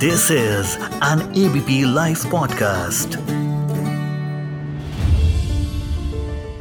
This is an ABP live podcast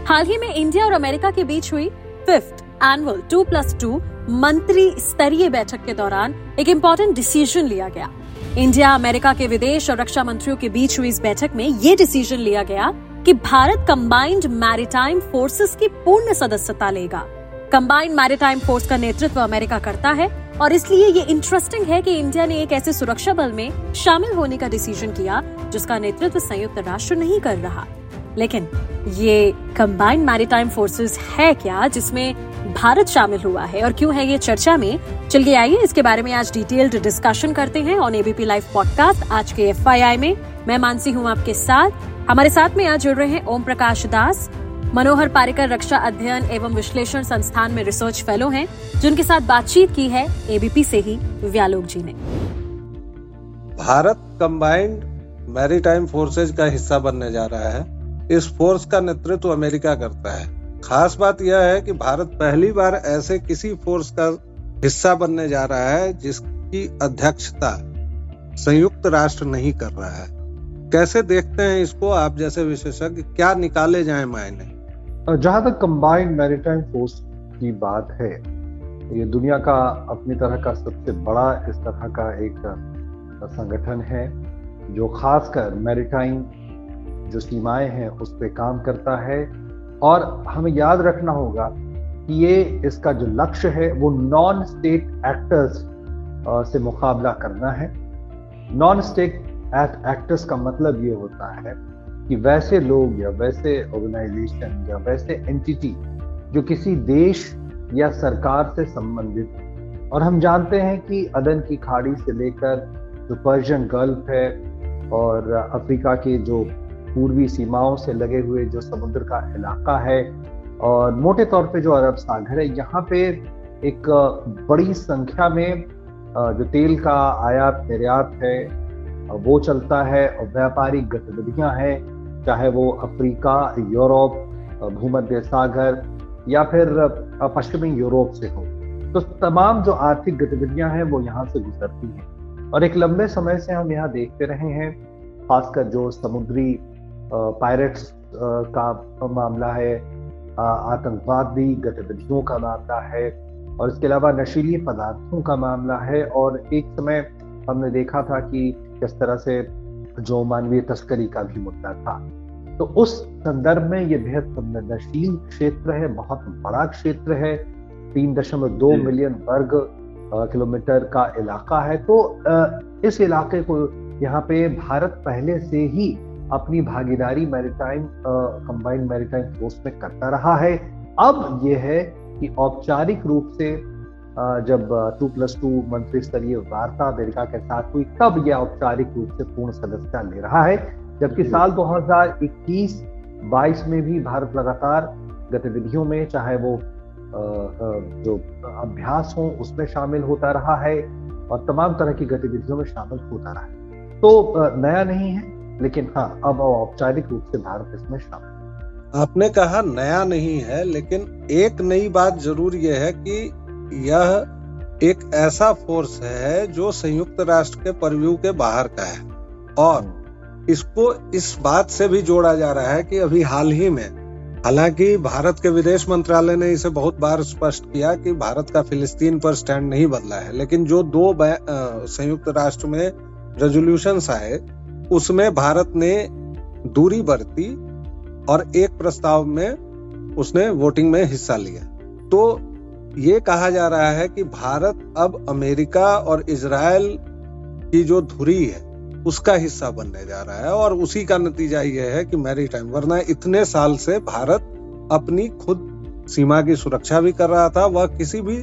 हाल ही में India और अमेरिका के बीच हुई fifth annual two plus two मंत्री स्तरीय बैठक के दौरान एक इम्पोर्टेंट डिसीज़न लिया गया। इंडिया, अमेरिका के विदेश और रक्षा मंत्रियों के बीच हुई इस बैठक में ये डिसीज़न लिया गया कि भारत कंबाइंड मैरिटाइम फोर्सेस की पूर्ण सदस्यता लेगा। कंबाइंड मैरिटाइम फोर्स का नेतृत्व अमेरिका करता है और इसलिए ये इंटरेस्टिंग है कि इंडिया ने एक ऐसे सुरक्षा बल में शामिल होने का डिसीज़न किया, जिसका नेतृत्व संयुक्त राष्ट्र नहीं कर रहा। लेकिन ये कंबाइंड मैरिटाइम फोर्सेस है क्या, जिसमें भारत शामिल हुआ है? और क्यों है ये चर्चा में? चलिए आइए, इसके बारे में आज डिटेल्ड डिस्कशन करते हैं ऑन एबीपी लाइव पॉडकास्ट आज के एफआईआई में। मैं मानसी हूँ आपके साथ। हमारे साथ में आज जुड़ रहे हैं ओम प्रकाश दास मनोहर पारिकर रक्षा अध्ययन एवं विश्लेषण संस्थान में रिसर्च फेलो हैं, जिनके साथ बातचीत की है एबीपी से ही व्यालोक जी ने। भारत कंबाइंड मैरीटाइम फोर्सेज का हिस्सा बनने जा रहा है। इस फोर्स का नेतृत्व अमेरिका करता है। खास बात यह है कि भारत पहली बार ऐसे किसी फोर्स का हिस्सा बनने जा रहा है, जिसकी अध्यक्षता संयुक्त राष्ट्र नहीं कर रहा है। कैसे देखते हैं इसको? आप जैसे विशेषज्ञ, क्या निकाले जाए मायने? जहाँ तक कंबाइंड मैरिटाइम फोर्स की बात है, ये दुनिया का अपनी तरह का सबसे बड़ा इस तरह का एक संगठन है, जो खासकर मैरिटाइम जो सीमाएँ हैं, उस पर काम करता है। और हमें याद रखना होगा कि ये इसका जो लक्ष्य है, वो नॉन स्टेट एक्टर्स से मुकाबला करना है। नॉन स्टेट एक्टर्स का मतलब ये होता है कि वैसे लोग या वैसे ऑर्गेनाइजेशन या वैसे एंटिटी जो किसी देश या सरकार से संबंधित और हम जानते हैं कि अदन की खाड़ी से लेकर जो पर्शियन गल्फ है और अफ्रीका के जो पूर्वी सीमाओं से लगे हुए जो समुद्र का इलाका है और मोटे तौर पे जो अरब सागर है, यहाँ पे एक बड़ी संख्या में जो तेल का आयात, निर्यात है, वो चलता है और व्यापारिक गतिविधियाँ हैं। चाहे वो, अफ्रीका, यूरोप, भूमध्य सागर, या फिर पश्चिमी यूरोप से हो। तो तमाम जो आर्थिक गतिविधियाँ हैं वो यहाँ से गुजरती हैं। और एक लंबे समय से हम यहाँ देखते रहे हैं, खासकर जो समुद्री पायरेट्स का मामला है आतंकवादी गतिविधियों का मामला है, और इसके अलावा नशीली पदार्थों का मामला है। और एक समय हमने देखा था कि किस तरह से जो मानवीय तस्करी का भी मुद्दा था। तो उस संदर्भ में ये बेहद संवेदनशील क्षेत्र है बहुत बड़ा क्षेत्र है। तीन दशमलव दो मिलियन वर्ग किलोमीटर का इलाका है। तो इस इलाके को यहाँ पे भारत पहले से ही अपनी भागीदारी मैरिटाइम कंबाइंड मैरिटाइम फोर्स में करता रहा है। अब यह है कि औपचारिक रूप से जब टू प्लस टू मंत्री स्तरीय वार्ता अमेरिका के साथ हुई तब यह औपचारिक रूप से पूर्ण सदस्यता ले रहा है। जबकि साल 2021-22 में भी भारत लगातार गतिविधियों में, चाहे वो जो अभ्यास हो, उसमें शामिल होता रहा है और तमाम तरह की गतिविधियों में शामिल होता रहा है। तो नया नहीं है, लेकिन हाँ अब औपचारिक रूप से भारत इसमें शामिल आपने कहा नया नहीं है, लेकिन एक नई बात ज़रूर यह है कि यह एक ऐसा फोर्स है जो संयुक्त राष्ट्र के परव्यू के बाहर का है। और इसको इस बात से भी जोड़ा जा रहा है कि अभी हाल ही में, हालाँकि भारत के विदेश मंत्रालय ने इसे बहुत बार स्पष्ट किया कि भारत का फिलिस्तीन पर स्टैंड नहीं बदला है, लेकिन जो दो संयुक्त राष्ट्र में रेजोल्यूशन आए, उसमें भारत ने दूरी बरती और एक प्रस्ताव में उसने वोटिंग में हिस्सा लिया। तो ये कहा जा रहा है कि भारत अब अमेरिका और इसराइल की जो धुरी है उसका हिस्सा बनने जा रहा है और उसी का नतीजा ये है कि मैरी टाइम वरना इतने साल से भारत अपनी खुद सीमा की सुरक्षा भी कर रहा था वह किसी भी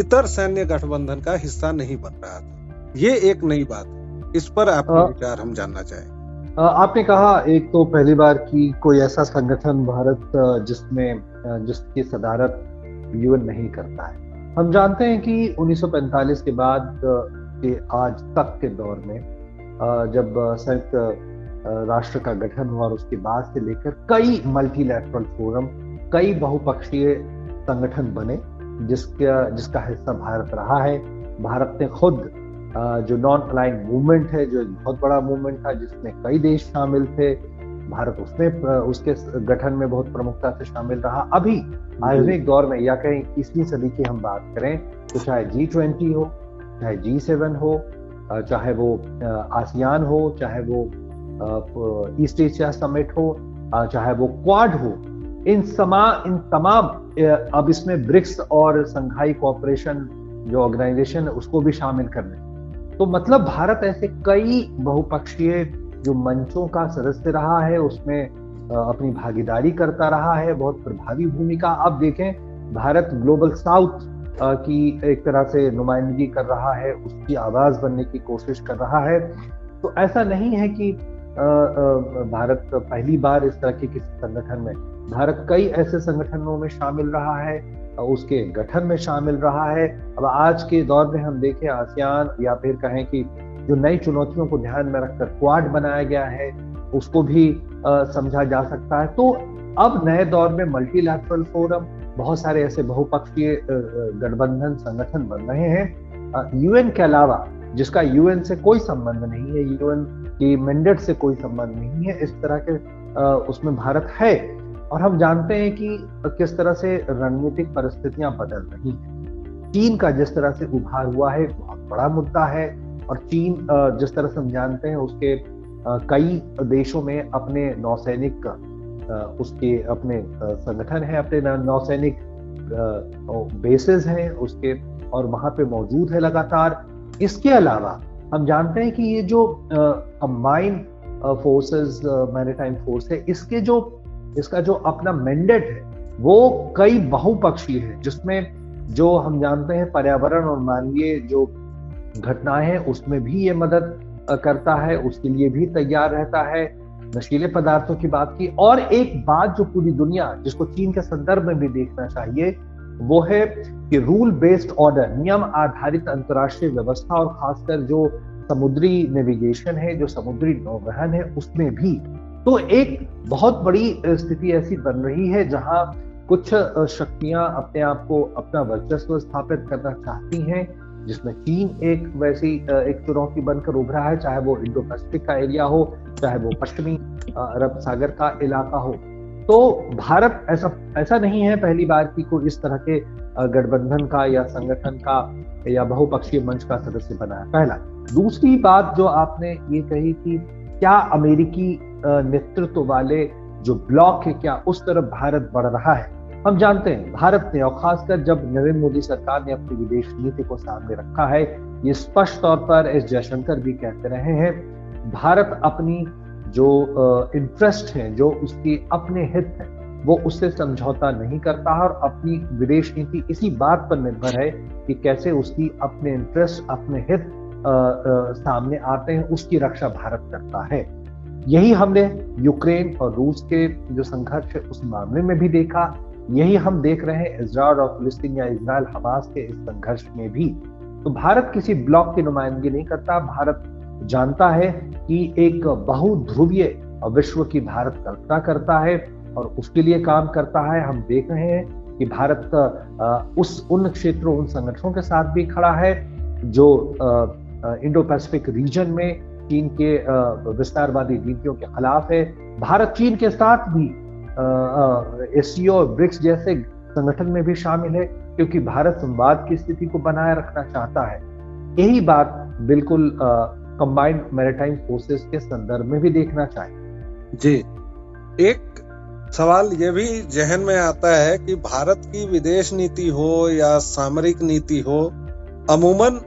इतर सैन्य गठबंधन का हिस्सा नहीं बन रहा था। ये एक नई बात है। इस पर आपके विचार हम जानना चाहें। आपने कहा एक तो पहली बार की कोई ऐसा संगठन भारत जिसमें जिसकी सदारत यूएन नहीं करता है। हम जानते हैं कि 1945 के बाद के आज तक के दौर में जब संयुक्त राष्ट्र का गठन हुआ और उसके बाद से लेकर कई मल्टीलैटरल फोरम कई बहुपक्षीय संगठन बने जिसका जिसका हिस्सा भारत रहा है। भारत ने खुद जो नॉन अलाइन मूवमेंट है जो एक बहुत बड़ा मूवमेंट था जिसमें कई देश शामिल थे भारत उसमें उसके गठन में बहुत प्रमुखता से शामिल रहा। अभी आधुनिक दौर में या कहीं इक्कीसवीं सदी की हम बात करें तो चाहे जी ट्वेंटी हो चाहे जी सेवन हो चाहे वो आसियान हो, चाहे वो ईस्ट एशिया समिट हो चाहे वो क्वाड हो, इन समा, इन तमाम अब इसमें ब्रिक्स और संघाई कॉपरेशन जो ऑर्गेनाइजेशन है, उसको भी शामिल करने। तो मतलब भारत ऐसे कई बहुपक्षीय जो मंचों का सदस्य रहा है, उसमें अपनी भागीदारी करता रहा है, बहुत प्रभावी भूमिका। अब देखें, भारत ग्लोबल साउथ की एक तरह से नुमाइंदगी कर रहा है, उसकी आवाज़ बनने की कोशिश कर रहा है। तो ऐसा नहीं है कि भारत पहली बार इस तरह के किसी संगठन में, भारत कई ऐसे संगठनों में शामिल रहा है उसके गठन में शामिल रहा है। अब आज के दौर में हम देखें, आसियान या फिर कहें कि जो नई चुनौतियों को ध्यान में रखकर क्वाड बनाया गया है, उसको भी समझा जा सकता है। तो अब नए दौर में मल्टीलैटरल फोरम बहुत सारे ऐसे बहुपक्षीय गठबंधन संगठन बन रहे हैं। यूएन के अलावा, जिसका यूएन से कोई संबंध नहीं है यूएन की मैंडेट से कोई संबंध नहीं है, इस तरह के उसमें भारत है। और हम जानते हैं कि किस तरह से रणनीतिक परिस्थितियाँ बदल रही हैं। चीन का जिस तरह से उभार हुआ है, बहुत बड़ा मुद्दा है। और चीन जिस तरह से हम जानते हैं, उसके कई देशों में अपने नौसैनिक उसके अपने संगठन है, अपने नौसैनिक बेसिस हैं, उसके, और वहाँ पे मौजूद है लगातार। इसके अलावा हम जानते हैं कि ये जो कंबाइंड फोर्सेस मैरिटाइम फोर्स है, इसके जो, इसका जो अपना मैंडेट है, वो कई बहुपक्षीय है, जिसमें जो हम जानते हैं पर्यावरण और मानवीय जो घटनाएँ हैं, उसमें भी ये मदद करता है, उसके लिए भी तैयार रहता है। नशीले पदार्थों की बात की। और एक बात जो पूरी दुनिया, जिसको चीन के संदर्भ में भी देखना चाहिए, वो है कि रूल बेस्ड ऑर्डर नियम आधारित अंतरराष्ट्रीय व्यवस्था और खासकर जो समुद्री नेविगेशन है, जो समुद्री नौवहन है, उसमें भी। तो एक बहुत बड़ी स्थिति ऐसी बन रही है जहाँ कुछ शक्तियाँ अपने आप को अपना वर्चस्व स्थापित करना चाहती हैं जिसमें चीन एक वैसी एक चुनौती बनकर उभरा है, चाहे वो इंडो पैसिफिक का एरिया हो, चाहे वो पश्चिमी अरब सागर का इलाका हो। तो भारत ऐसा ऐसा नहीं है पहली बार की कोई इस तरह के गठबंधन का या संगठन का या बहुपक्षीय मंच का सदस्य बना है। पहला, दूसरी बात जो आपने ये कही कि क्या अमेरिकी नेतृत्व वाले जो ब्लॉक है, क्या उस तरफ़ भारत बढ़ रहा है? हम जानते हैं भारत ने और खासकर जब नरेंद्र मोदी सरकार ने अपनी विदेश नीति को सामने रखा है ये स्पष्ट तौर पर एस जयशंकर भी कहते रहे हैं भारत अपनी जो इंटरेस्ट है जो उसकी अपने हित है वो उससे समझौता नहीं करता और अपनी विदेश नीति इसी बात पर निर्भर है कि कैसे उसकी अपने इंटरेस्ट अपने हित आ, आ, सामने आते हैं उसकी रक्षा भारत करता है। यही हमने यूक्रेन और रूस के जो संघर्ष है उस मामले में भी देखा। यही हम देख रहे हैं इसराइल और फिलिस्तीन या इसराइल हमास के इस संघर्ष में भी। तो भारत किसी ब्लॉक की नुमाइंदगी नहीं करता। भारत जानता है कि एक बहुध्रुवीय विश्व की भारत कल्पना करता है और उसके लिए काम करता है। हम देख रहे हैं कि भारत उस उन क्षेत्रों, उन संगठनों के साथ भी खड़ा है जो इंडो पैसिफिक रीजन में चीन के विस्तारवादी नीतियों के खिलाफ है। भारत चीन के साथ भी एस और ब्रिक्स जैसे संगठन में भी शामिल है, क्योंकि भारत संवाद की स्थिति को बनाए रखना चाहता है। यही बात बिल्कुल कंबाइंड मैरिटाइम फोर्सेस के संदर्भ में भी देखना चाहिए। जी। एक सवाल ये भी जहन में आता है कि भारत की विदेश नीति हो या सामरिक नीति हो, अमूमन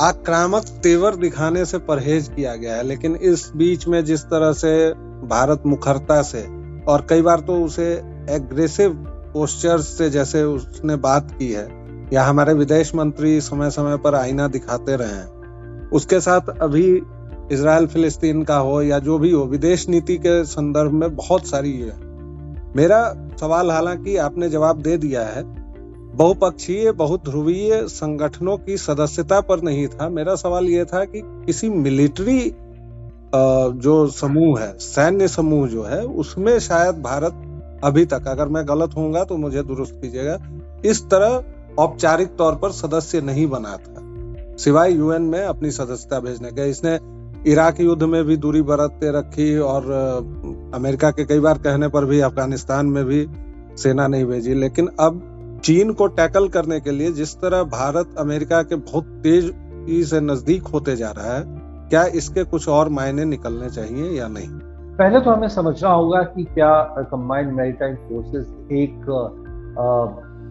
आक्रामक तेवर दिखाने से परहेज किया गया है, लेकिन इस बीच में जिस तरह से भारत मुखरता से और कई बार तो उसे एग्रेसिव पोस्चर से जैसे उसने बात की है, या हमारे विदेश मंत्री समय समय पर आईना दिखाते रहे हैं। उसके साथ अभी इसराइल फिलिस्तीन का हो या जो भी हो, विदेश नीति के संदर्भ में बहुत सारी है। मेरा सवाल हालाँकि आपने जवाब दे दिया है, बहुपक्षीय, बहुध्रुवीय संगठनों की सदस्यता पर नहीं था। मेरा सवाल यह था कि किसी मिलिट्री जो समूह है, सैन्य समूह जो है, उसमें शायद भारत अभी तक, अगर मैं गलत होऊँगा तो मुझे दुरुस्त कीजिएगा, इस तरह औपचारिक तौर पर सदस्य नहीं बना था। सिवाय यूएन में अपनी सदस्यता भेजने के, इसने इराक युद्ध में भी दूरी बरतते रखी और अमेरिका के कई बार कहने पर भी अफ़गानिस्तान में भी सेना नहीं भेजी, लेकिन अब चीन को टैकल करने के लिए जिस तरह भारत अमेरिका के बहुत तेज से नज़दीक होते जा रहा है क्या इसके कुछ और मायने निकलने चाहिए या नहीं? पहले तो हमें समझना होगा कि क्या कंबाइंड मैरीटाइम फोर्सेस एक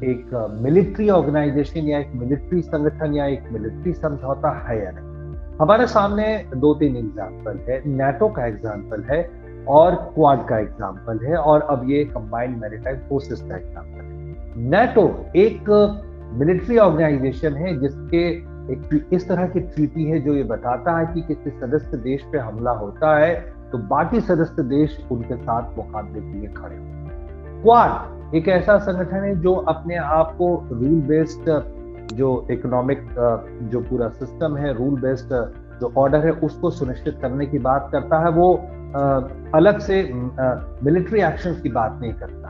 एक मिलिट्री ऑर्गेनाइजेशन या एक मिलिट्री संगठन या एक मिलिट्री समझौता है या नहीं? हमारे सामने दो तीन एग्ज़ाम्पल है। नेटो का एग्ज़ाम्पल है और क्वाड का एग्ज़ाम्पल है और अब ये कंबाइंड मैरिटाइम फोर्सेस का एग्ज़ाम्पल है। नेटो एक मिलिट्री ऑर्गेनाइजेशन है जिसके एक इस तरह की ट्रीटी है जो ये बताता है कि किसी सदस्य देश पे हमला होता है तो बाकी सदस्य देश उनके साथ मुकाबले के लिए खड़े हो। क्वाड एक ऐसा संगठन है जो अपने आप को रूल बेस्ड जो इकोनॉमिक जो पूरा सिस्टम है रूल बेस्ड जो ऑर्डर है, उसको सुनिश्चित करने की बात करता है। वो अलग से मिलिट्री एक्शन की बात नहीं करता।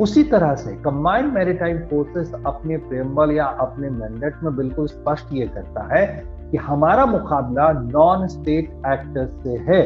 उसी तरह से कंबाइंड मैरिटाइम फोर्सेस अपने प्रेमबल या अपने मैंडेट में बिल्कुल स्पष्ट ये करता है कि हमारा मुकाबला नॉन स्टेट एक्टर्स से है।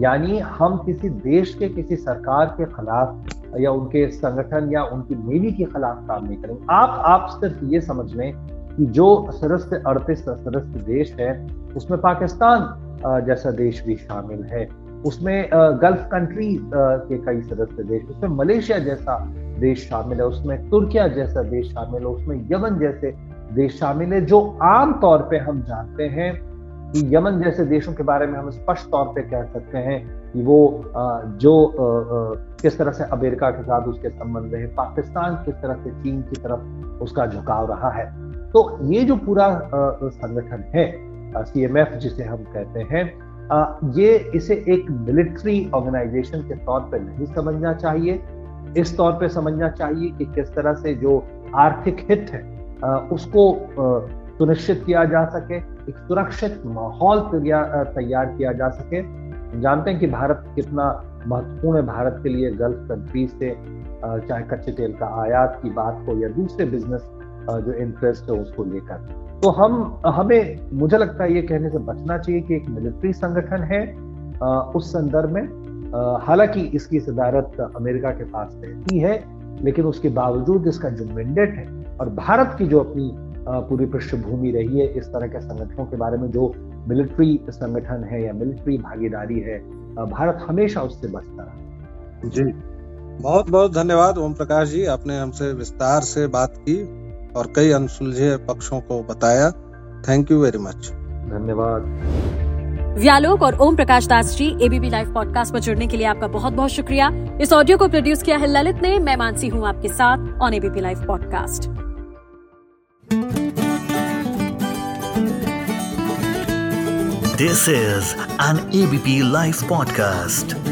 यानी हम किसी देश के किसी सरकार के खिलाफ या उनके संगठन या उनकी नेवी के खिलाफ काम नहीं करेंगे। आप आप सिर्फ़ ये समझ लें कि जो सदस्य अड़तीस सदस्य देश है, उसमें पाकिस्तान जैसा देश भी शामिल है। उसमें गल्फ कंट्री के कई सदस्य देश, उसमें मलेशिया जैसा देश शामिल है, उसमें तुर्किया जैसा देश शामिल है, उसमें यमन जैसे देश शामिल है, जो आम तौर पे हम जानते हैं कि यमन जैसे देशों के बारे में हम स्पष्ट तौर पे कह सकते हैं कि वो जो किस तरह से अमेरिका के साथ उसके संबंध रहे, पाकिस्तान किस तरह से चीन की तरफ़ उसका झुकाव रहा है। तो ये जो पूरा संगठन है सी एम जिसे हम कहते हैं ये इसे एक मिलिट्री ऑर्गेनाइजेशन के तौर पर नहीं समझना चाहिए। इस तौर पे समझना चाहिए कि किस तरह से जो आर्थिक हित है उसको सुनिश्चित किया जा सके, एक सुरक्षित माहौल तैयार किया जा सके। जानते हैं कि भारत कितना महत्वपूर्ण है भारत के लिए गल्फ कंट्रीज़ से चाहे कच्चे तेल का आयात की बात हो या दूसरे बिज़नेस जो इंटरेस्ट है उसको लेकर। तो हम, हमें, मुझे लगता है ये कहने से बचना चाहिए कि एक मिलिट्री संगठन है उस संदर्भ में हालाँकि इसकी सदारत अमेरिका के पास रहती है लेकिन उसके बावजूद इसका जो मैंडेट है और भारत की जो अपनी पूरी पृष्ठभूमि रही है इस तरह के संगठनों के बारे में जो मिलिट्री संगठन है या मिलिट्री भागीदारी है भारत हमेशा उससे बचता रहा। जी। बहुत बहुत धन्यवाद ओम प्रकाश जी आपने हमसे विस्तार से बात की और कई अनसुलझे पक्षों को बताया। थैंक यू वेरी मच धन्यवाद। व्यालोक और Om Prakash Das ji ABP live podcast पर जुड़ने के लिए आपका बहुत बहुत शुक्रिया। इस ऑडियो को प्रोड्यूस किया है ललित ने। मैं मानसी हूँ आपके साथ on ABP live podcast this is an ABP live podcast